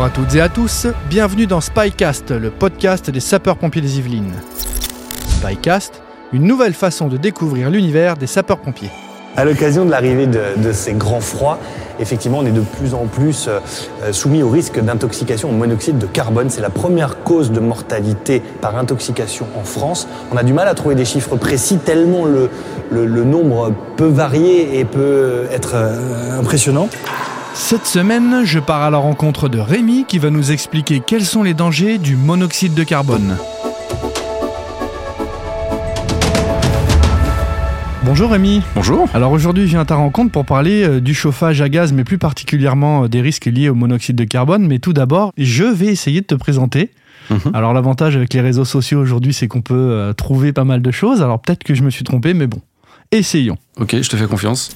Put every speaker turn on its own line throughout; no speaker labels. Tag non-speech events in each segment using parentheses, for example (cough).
Bonjour à toutes et à tous, bienvenue dans Spycast, le podcast des sapeurs-pompiers des Yvelines. Spycast, une nouvelle façon de découvrir l'univers des sapeurs-pompiers.
À l'occasion de l'arrivée de, ces grands froids, effectivement, on est de plus en plus euh, soumis au risque d'intoxication au monoxyde de carbone. C'est la première cause de mortalité par intoxication en France. On a du mal à trouver des chiffres précis tellement le, le- le nombre peut varier et peut être euh, impressionnant.
Cette semaine, je pars à la rencontre de Rémi qui va nous expliquer quels sont les dangers du monoxyde de carbone. Bonjour Rémi.
Bonjour.
Alors aujourd'hui, je viens à ta rencontre pour parler euh, du chauffage à gaz, mais plus particulièrement euh, des risques liés au monoxyde de carbone. Mais tout d'abord, je vais essayer de te présenter.
Mhm.
Alors l'avantage avec les réseaux sociaux aujourd'hui, c'est qu'on peut euh, trouver pas mal de choses. Alors peut-être que je me suis trompé, mais bon, essayons.
Ok, je te fais confiance.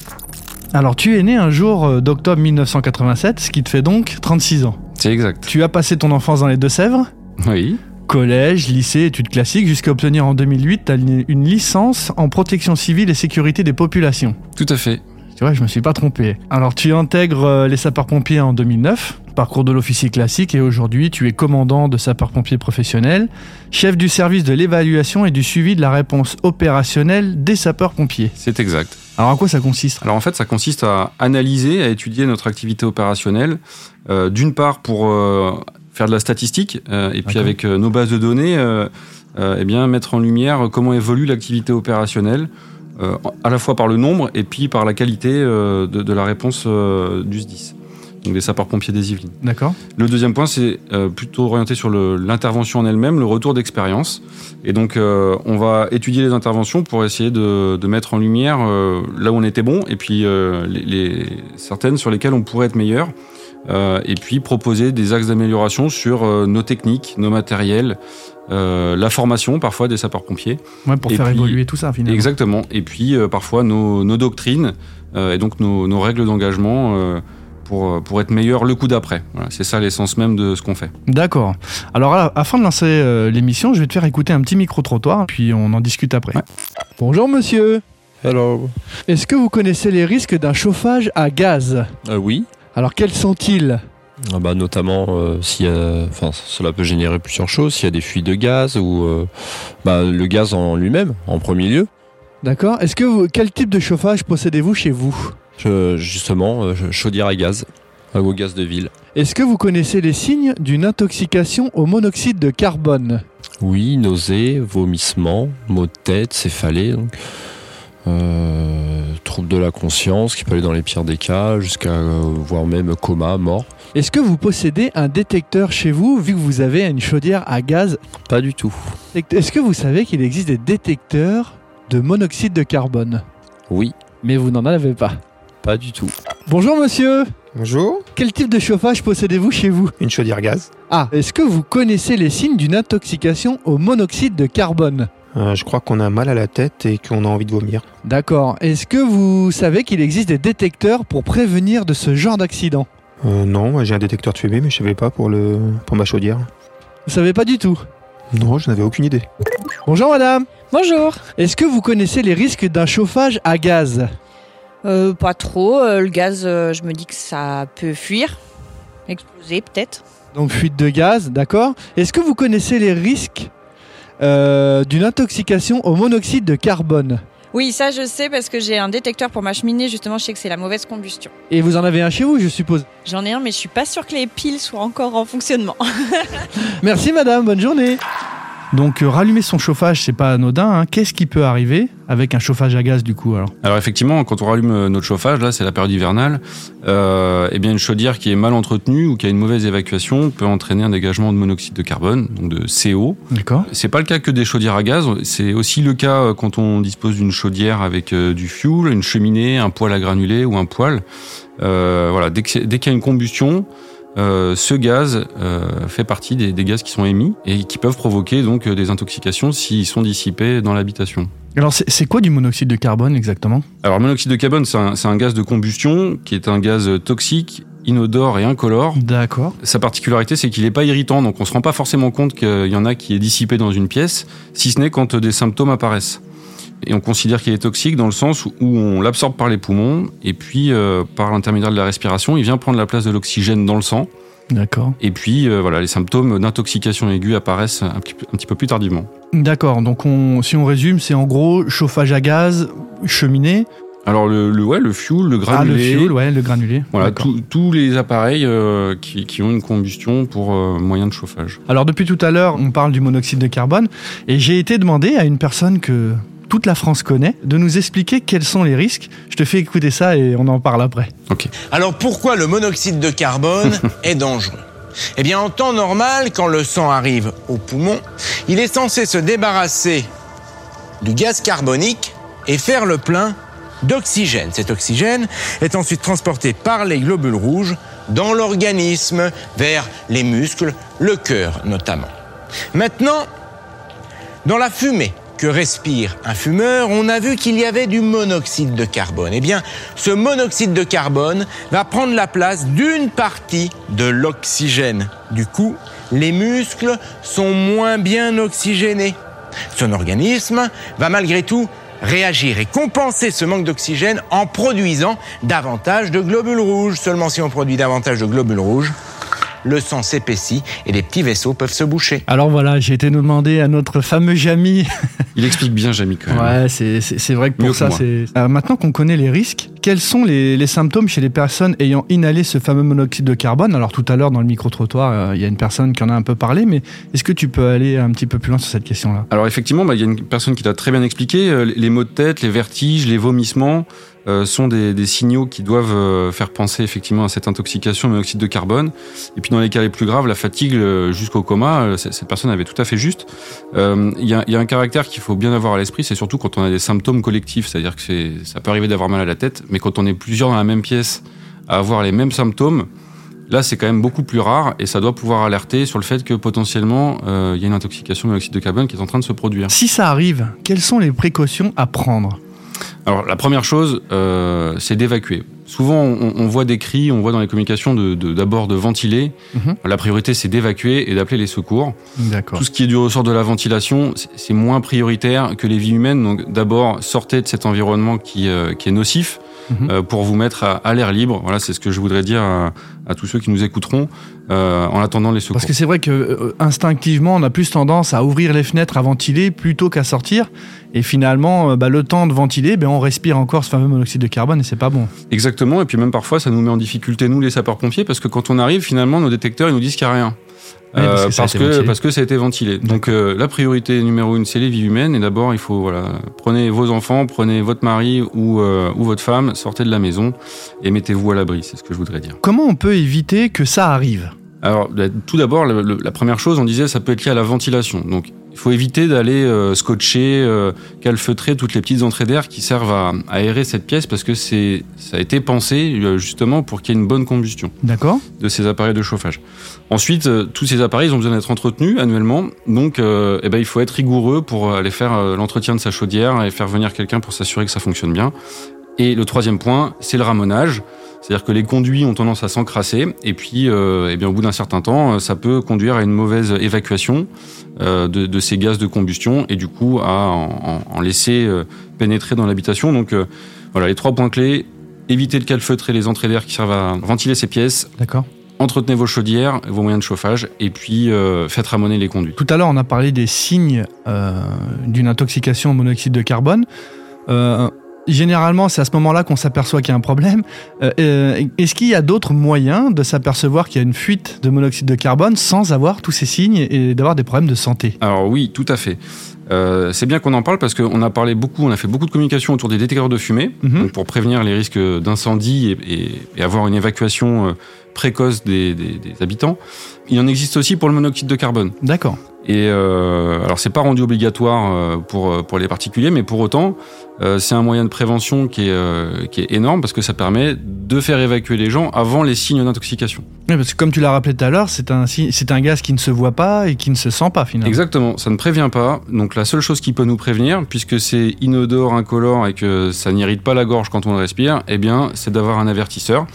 Alors tu es né un jour euh, d'octobre 1987, ce qui te fait donc 36 ans.
C'est exact.
Tu as passé ton enfance dans les Deux-Sèvres
Oui.
Collège, lycée, études classiques, jusqu'à obtenir en 2008 t'as une une licence en protection civile et sécurité des populations.
Tout à fait.
Tu vois, je me suis pas trompé. Alors, tu intègres euh, les sapeurs-pompiers en 2009, parcours de l'officier classique, et aujourd'hui, tu es commandant de sapeurs-pompiers professionnels, chef du service de l'évaluation et du suivi de la réponse opérationnelle des sapeurs-pompiers.
C'est exact.
Alors, à quoi ça consiste
Alors en fait, ça consiste à analyser, à étudier notre activité opérationnelle. euh, D'une part pour euh, faire de la statistique, euh, et puis avec nos bases de données, eh bien mettre en lumière comment évolue l'activité opérationnelle, à la fois par le nombre et puis par la qualité de, de la réponse du SDIS, donc des sapeurs-pompiers des Yvelines.
D'accord
Le deuxième point, c'est euh, plutôt orienté sur l'intervention en elle-même, le retour d'expérience. Et donc, euh, on va étudier les interventions pour essayer de, de mettre en lumière euh, là où on était bon, et puis les, les- certaines sur lesquelles on pourrait être meilleur. Et puis proposer des axes d'amélioration sur nos techniques, nos matériels, euh, la formation parfois des sapeurs-pompiers.
Ouais, pour
Et
faire
puis-
évoluer tout ça, finalement.
Exactement. Et puis euh, parfois nos, nos doctrines euh, et donc nos, nos règles d'engagement pour, euh, pour être meilleur le coup d'après. Voilà, c'est ça l'essence même de ce qu'on fait.
D'accord. Alors, à- afin de lancer euh, l'émission, je vais te faire écouter un petit micro-trottoir, puis on en discute après.
Ouais.
Bonjour, monsieur.
Alors,
Est-ce que vous connaissez les risques d'un chauffage à gaz?
Euh, oui,
Alors, quels sont-ils?
Ah bah, notamment euh, enfin, cela peut générer plusieurs choses, s'il y a des fuites de gaz ou euh, bah, le gaz en lui-même, en premier lieu.
D'accord. Est-ce que vous, quel type de chauffage possédez-vous chez vous?
Je- justement, euh, chaudière à gaz, au gaz de ville.
Est-ce que vous connaissez les signes d'une intoxication au monoxyde de carbone
Oui, nausées, vomissements, maux de tête, céphalée, donc. Euh, trouble de la conscience qui peut aller dans les pires des cas jusqu'à euh, voire même coma, mort.
Est-ce que vous possédez un détecteur chez vous vu que vous avez une chaudière à gaz?
Pas du tout.
Est-ce que vous savez qu'il existe des détecteurs de monoxyde de carbone?
Oui,
Mais vous n'en avez pas.
Pas du tout.
Bonjour monsieur
Bonjour,
Quel type de chauffage possédez-vous chez vous?
Une chaudière gaz.
Ah, est-ce que vous connaissez les signes d'une intoxication au monoxyde de carbone?
Euh, je crois qu'on a mal à la tête et qu'on a envie de vomir.
D'accord. Est-ce que vous savez qu'il existe des détecteurs pour prévenir de ce genre d'accident?
Euh, non, moi, j'ai un détecteur de fumée, mais je savais pas pour, le, pour ma chaudière.
Vous savez pas du tout?
Non, je n'avais aucune idée.
Bonjour madame
Bonjour.
Est-ce que vous connaissez les risques d'un chauffage à gaz?
Euh, pas trop. euh, le gaz, euh, je me dis que ça peut fuir, exploser peut-être.
Donc fuite de gaz, d'accord. Est-ce que vous connaissez les risques euh, d'une intoxication au monoxyde de carbone?
Oui, ça je sais parce que j'ai un détecteur pour ma cheminée. Justement, je sais que c'est la mauvaise combustion.
Et vous en avez un chez vous, je suppose?
J'en ai un, mais je suis pas sûre que les piles soient encore en fonctionnement. (laughs)
Merci madame, bonne journée. Donc euh, rallumer son chauffage, c'est pas anodin. hein. Qu'est-ce qui peut arriver avec un chauffage à gaz du coup alors?
Alors effectivement, quand on rallume euh, notre chauffage, là c'est la période hivernale, euh, eh bien une chaudière qui est mal entretenue ou qui a une mauvaise évacuation peut entraîner un dégagement de monoxyde de carbone, donc de CO.
D'accord.
C'est pas le cas que des chaudières à gaz, c'est aussi le cas quand on dispose d'une chaudière avec euh, du fuel, une cheminée, un poêle à granulés ou un poêle. Euh, voilà, dès qu'il y a une combustion, euh, ce gaz euh, fait partie des, des gaz qui sont émis et qui peuvent provoquer donc euh, des intoxications s'ils sont dissipés dans l'habitation.
Alors c'est quoi du monoxyde de carbone exactement?
Alors, le monoxyde de carbone, c'est un, c'est un gaz de combustion qui est un gaz toxique, inodore et incolore.
D'accord.
Sa particularité, c'est qu'il n'est pas irritant, donc on se rend pas forcément compte qu'il y en a qui est dissipé dans une pièce, si ce n'est quand des symptômes apparaissent. Et on considère qu'il est toxique dans le sens où on l'absorbe par les poumons, et puis euh, par l'intermédiaire de la respiration, il vient prendre la place de l'oxygène dans le sang,
D'accord.
Et puis euh, voilà, les symptômes d'intoxication aiguë apparaissent un petit, peu- un petit peu plus tardivement.
D'accord. Donc, on, si on résume, c'est en gros chauffage à gaz, cheminée.
Alors le, le, ouais, le fuel, le
Ah, le
granulé,
fuel, ouais, le granulé.
voilà, tous- tous les appareils euh, qui, qui ont une combustion pour euh, moyen de chauffage.
Alors depuis tout à l'heure, on parle du monoxyde de carbone et j'ai été demandé à une personne que toute la France connaît de nous expliquer quels sont les risques. Je te fais écouter ça et on en parle après.
Alors pourquoi le monoxyde de carbone (laughs) est dangereux? Eh bien en temps normal, quand le sang arrive au poumon, il est censé se débarrasser du gaz carbonique et faire le plein d'oxygène. Cet oxygène est ensuite transporté par les globules rouges dans l'organisme, vers les muscles, le cœur notamment. Maintenant, dans la fumée que respire un fumeur, on a vu qu'il y avait du monoxyde de carbone. Eh bien, ce monoxyde de carbone va prendre la place d'une partie de l'oxygène. Du coup, les muscles sont moins bien oxygénés. Son organisme va malgré tout réagir et compenser ce manque d'oxygène en produisant davantage de globules rouges. Seulement si on produit davantage de globules rouges, le sang s'épaissit et les petits vaisseaux peuvent se boucher.
Alors voilà, j'ai été demander à notre fameux Jamy.
Il explique bien, Jamie, quand même.
Ouais, c'est c'est- c'est vrai que pour
Mieux
ça, c'est. Alors, maintenant qu'on connaît les risques, quels sont les, les symptômes chez les personnes ayant inhalé ce fameux monoxyde de carbone? Alors tout à l'heure dans le micro-trottoir, euh, il y a une personne qui en a un peu parlé, mais est-ce que tu peux aller un petit peu plus loin sur cette question-là?
Alors effectivement, bah, il y a une personne qui t'a très bien expliqué, euh, les maux de tête, les vertiges, les vomissements euh, sont des, des signaux qui doivent euh, faire penser effectivement à cette intoxication au monoxyde de carbone. Et puis dans les cas les plus graves, la fatigue euh, jusqu'au coma, cette personne avait tout à fait juste. Il y, y a un caractère qu'il faut bien avoir à l'esprit, c'est surtout quand on a des symptômes collectifs, c'est-à-dire que ça peut arriver d'avoir mal à la tête, mais quand on est plusieurs dans la même pièce à avoir les mêmes symptômes, Là, c'est quand même beaucoup plus rare et ça doit pouvoir alerter sur le fait que potentiellement il y a une intoxication au monoxyde de carbone qui est en train de se produire.
Si ça arrive, quelles sont les précautions à prendre?
Alors la première chose, euh, c'est d'évacuer. Souvent, on, on voit des cris, on voit dans les communications de- de- d'abord de, ventiler.
Mhm.
La priorité, c'est d'évacuer et d'appeler les secours. Tout ce qui est du ressort de la ventilation, c'est- c'est moins prioritaire que les vies humaines. Donc d'abord, sortez de cet environnement qui, euh, qui est nocif
Mhm.
euh, pour vous mettre à, à l'air libre. Voilà, c'est ce que je voudrais dire à, à tous ceux qui nous écouteront euh, en attendant les secours.
Parce que c'est vrai que euh, instinctivement, on a plus tendance à ouvrir les fenêtres, à ventiler plutôt qu'à sortir. Et finalement, euh, bah, le temps de ventiler, ben, on respire encore ce fameux monoxyde de carbone et c'est pas bon.
Exactement, et puis même parfois ça nous met en difficulté nous les sapeurs-pompiers parce que quand on arrive finalement nos détecteurs ils nous disent qu'il n'y a rien.
Parce
Euh,
que ça a
parce,
été
que,
ventilé.
parce que ça a été ventilé. Donc euh, la priorité numéro une c'est les vies humaines et d'abord il faut voilà prenez vos enfants, prenez votre mari ou, euh, ou votre femme, sortez de la maison et mettez-vous à l'abri, c'est ce que je voudrais dire.
Comment on peut éviter que ça arrive?
Alors bah, tout d'abord la première chose on disait ça peut être lié à la ventilation. Donc il faut éviter d'aller euh, scotcher, euh, calfeutrer toutes les petites entrées d'air qui servent à, à aérer cette pièce parce que c'est ça a été pensé euh, justement pour qu'il y ait une bonne combustion
D'accord
de ces appareils de chauffage. Ensuite, tous ces appareils ils ont besoin d'être entretenus annuellement, donc eh ben, il faut être rigoureux pour aller faire l'entretien de sa chaudière et faire venir quelqu'un pour s'assurer que ça fonctionne bien. Et le troisième point, c'est le ramonage. C'est-à-dire que les conduits ont tendance à s'encrasser et puis, euh, eh bien, au bout d'un certain temps, euh, ça peut conduire à une mauvaise évacuation euh, de, de ces gaz de combustion et du coup à en, en- laisser euh, pénétrer dans l'habitation. Donc euh, voilà, les trois points clés éviter de calfeutrer les entrées d'air qui servent à ventiler ces pièces,
D'accord.
entretenez vos chaudières, vos moyens de chauffage, et puis euh, faites ramoner les conduits.
Tout à l'heure, on a parlé des signes euh, d'une intoxication au monoxyde de carbone. Euh, généralement, c'est à ce moment-là qu'on s'aperçoit qu'il y a un problème. Euh, euh, Est-ce qu'il y a d'autres moyens de s'apercevoir qu'il y a une fuite de monoxyde de carbone sans avoir tous ces signes et d'avoir des problèmes de santé?
Alors oui, tout à fait. Euh, c'est bien qu'on en parle parce qu'on a parlé beaucoup, on a fait beaucoup de communication autour des détecteurs de fumée,
Mhm.
donc pour prévenir les risques d'incendie et, et- et avoir une évacuation euh, précoce des, des- des habitants. Il en existe aussi pour le monoxyde de carbone.
D'accord.
Et euh, alors c'est pas rendu obligatoire euh, pour pour les particuliers, mais pour autant c'est un moyen de prévention qui est qui est énorme parce que ça permet de faire évacuer les gens avant les signes d'intoxication.
Oui, parce que comme tu l'as rappelé tout à l'heure, c'est un, c'est un gaz qui ne se voit pas et qui ne se sent pas finalement.
Exactement, ça ne prévient pas. Donc la seule chose qui peut nous prévenir, puisque c'est inodore, incolore et que ça n'irrite pas la gorge quand on le respire, eh bien c'est d'avoir un avertisseur.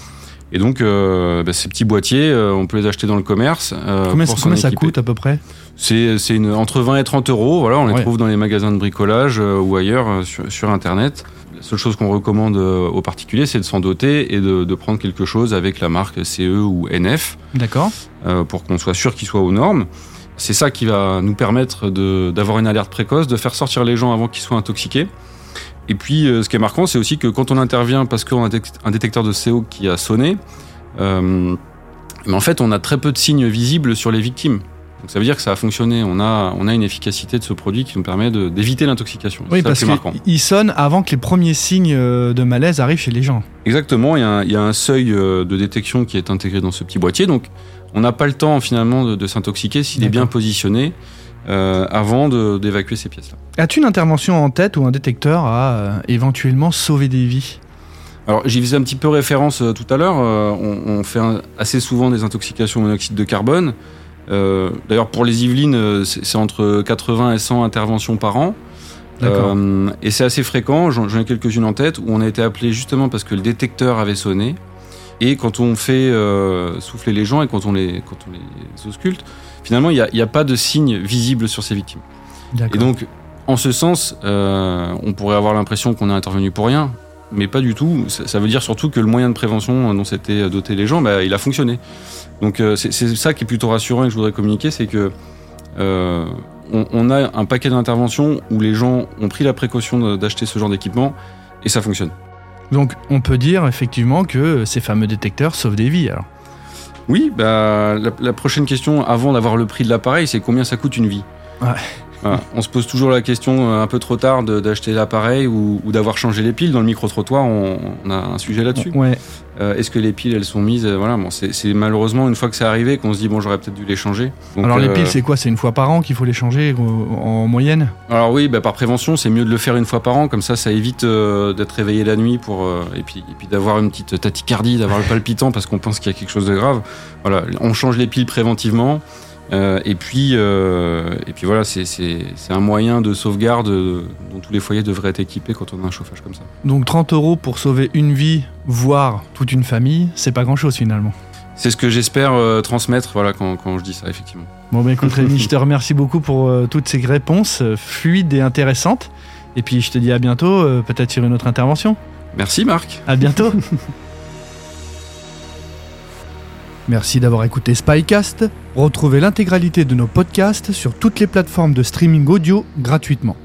Et donc euh, bah, ces petits boîtiers, euh, on peut les acheter dans le commerce. euh,
Combien,
pour s'en
combien ça coûte à peu près?
C'est c'est une- entre 20 et 30 euros. Voilà, on les
Ouais.
trouve dans les magasins de bricolage ou ailleurs sur, sur Internet. La seule chose qu'on recommande euh, aux particuliers, c'est de s'en doter et de, de prendre quelque chose avec la marque CE ou NF
D'accord.
euh, pour qu'on soit sûr qu'il soit aux normes. C'est ça qui va nous permettre d'avoir une alerte précoce, de faire sortir les gens avant qu'ils soient intoxiqués. Et puis, euh, ce qui est marquant, c'est aussi que quand on intervient parce qu'on a un détec- un détecteur de CO qui a sonné, euh, mais en fait, on a très peu de signes visibles sur les victimes. Donc ça veut dire que ça a fonctionné. On a, on a une efficacité de ce produit qui nous permet d'éviter l'intoxication.
Oui, parce qu'il sonne avant que les premiers signes euh, de malaise arrivent chez les gens.
Exactement, il y, a un, il y a un seuil euh, de détection qui est intégré dans ce petit boîtier, donc on n'a pas le temps finalement de, de s'intoxiquer s'il est bien positionné euh, avant d'évacuer ces pièces-là.
As-tu une intervention en tête où un détecteur a euh, éventuellement sauvé des vies?
Alors j'y faisais un petit peu référence euh, tout à l'heure, on, on fait un- assez souvent des intoxications au monoxyde de carbone. Euh, D'ailleurs pour les Yvelines, euh, c'est entre 80 et 100 interventions par an. Euh, et c'est assez fréquent, j'en ai quelques-unes en tête, où on a été appelé justement parce que le détecteur avait sonné. Et quand on fait euh, souffler les gens et quand on les, quand on les ausculte, finalement, il n'y a, il y a pas de signe visible sur ces victimes. Et donc, en ce sens, euh, on pourrait avoir l'impression qu'on est intervenu pour rien, mais pas du tout. Ça, ça veut dire surtout que le moyen de prévention dont s'étaient dotés les gens, bah, il a fonctionné. Donc, euh, c'est ça qui est plutôt rassurant et que je voudrais communiquer, c'est que euh, on, on a un paquet d'interventions où les gens ont pris la précaution d'acheter ce genre d'équipement et ça fonctionne.
Donc on peut dire effectivement que ces fameux détecteurs sauvent des vies. Alors.
Oui, bah, la, la prochaine question, avant d'avoir le prix de l'appareil, c'est combien ça coûte une vie?
Ouais.
Voilà. On se pose toujours la question euh, un peu trop tard d'acheter l'appareil ou, ou d'avoir changé les piles. Dans le micro-trottoir, on, on a un sujet là-dessus.
Ouais.
Euh, Est-ce que les piles, elles sont mises euh, Voilà, bon, c'est malheureusement une fois que c'est arrivé qu'on se dit, bon, j'aurais peut-être dû les changer. Donc,
Alors les
euh,
piles, c'est quoi? C'est une fois par an qu'il faut les changer en moyenne?
Alors oui, bah, par prévention, c'est mieux de le faire une fois par an, comme ça, ça évite euh, d'être réveillé la nuit pour et puis et puis d'avoir une petite tachycardie, d'avoir le palpitant parce qu'on pense qu'il y a quelque chose de grave. Voilà, on change les piles préventivement. Euh, et puis euh, et puis voilà, c'est un moyen de sauvegarde euh, dont tous les foyers devraient être équipés quand on a un chauffage comme ça.
Donc 30 euros pour sauver une vie, voire toute une famille, c'est pas grand-chose finalement.
C'est ce que j'espère euh, transmettre, voilà, quand, quand je dis ça, effectivement.
Bon bah écoute Rémi, je te remercie beaucoup pour toutes ces réponses fluides et intéressantes. Et puis je te dis à bientôt, peut-être sur une autre intervention.
Merci Marc.
À bientôt. (laughs) Merci d'avoir écouté Spycast. Retrouvez l'intégralité de nos podcasts sur toutes les plateformes de streaming audio gratuitement.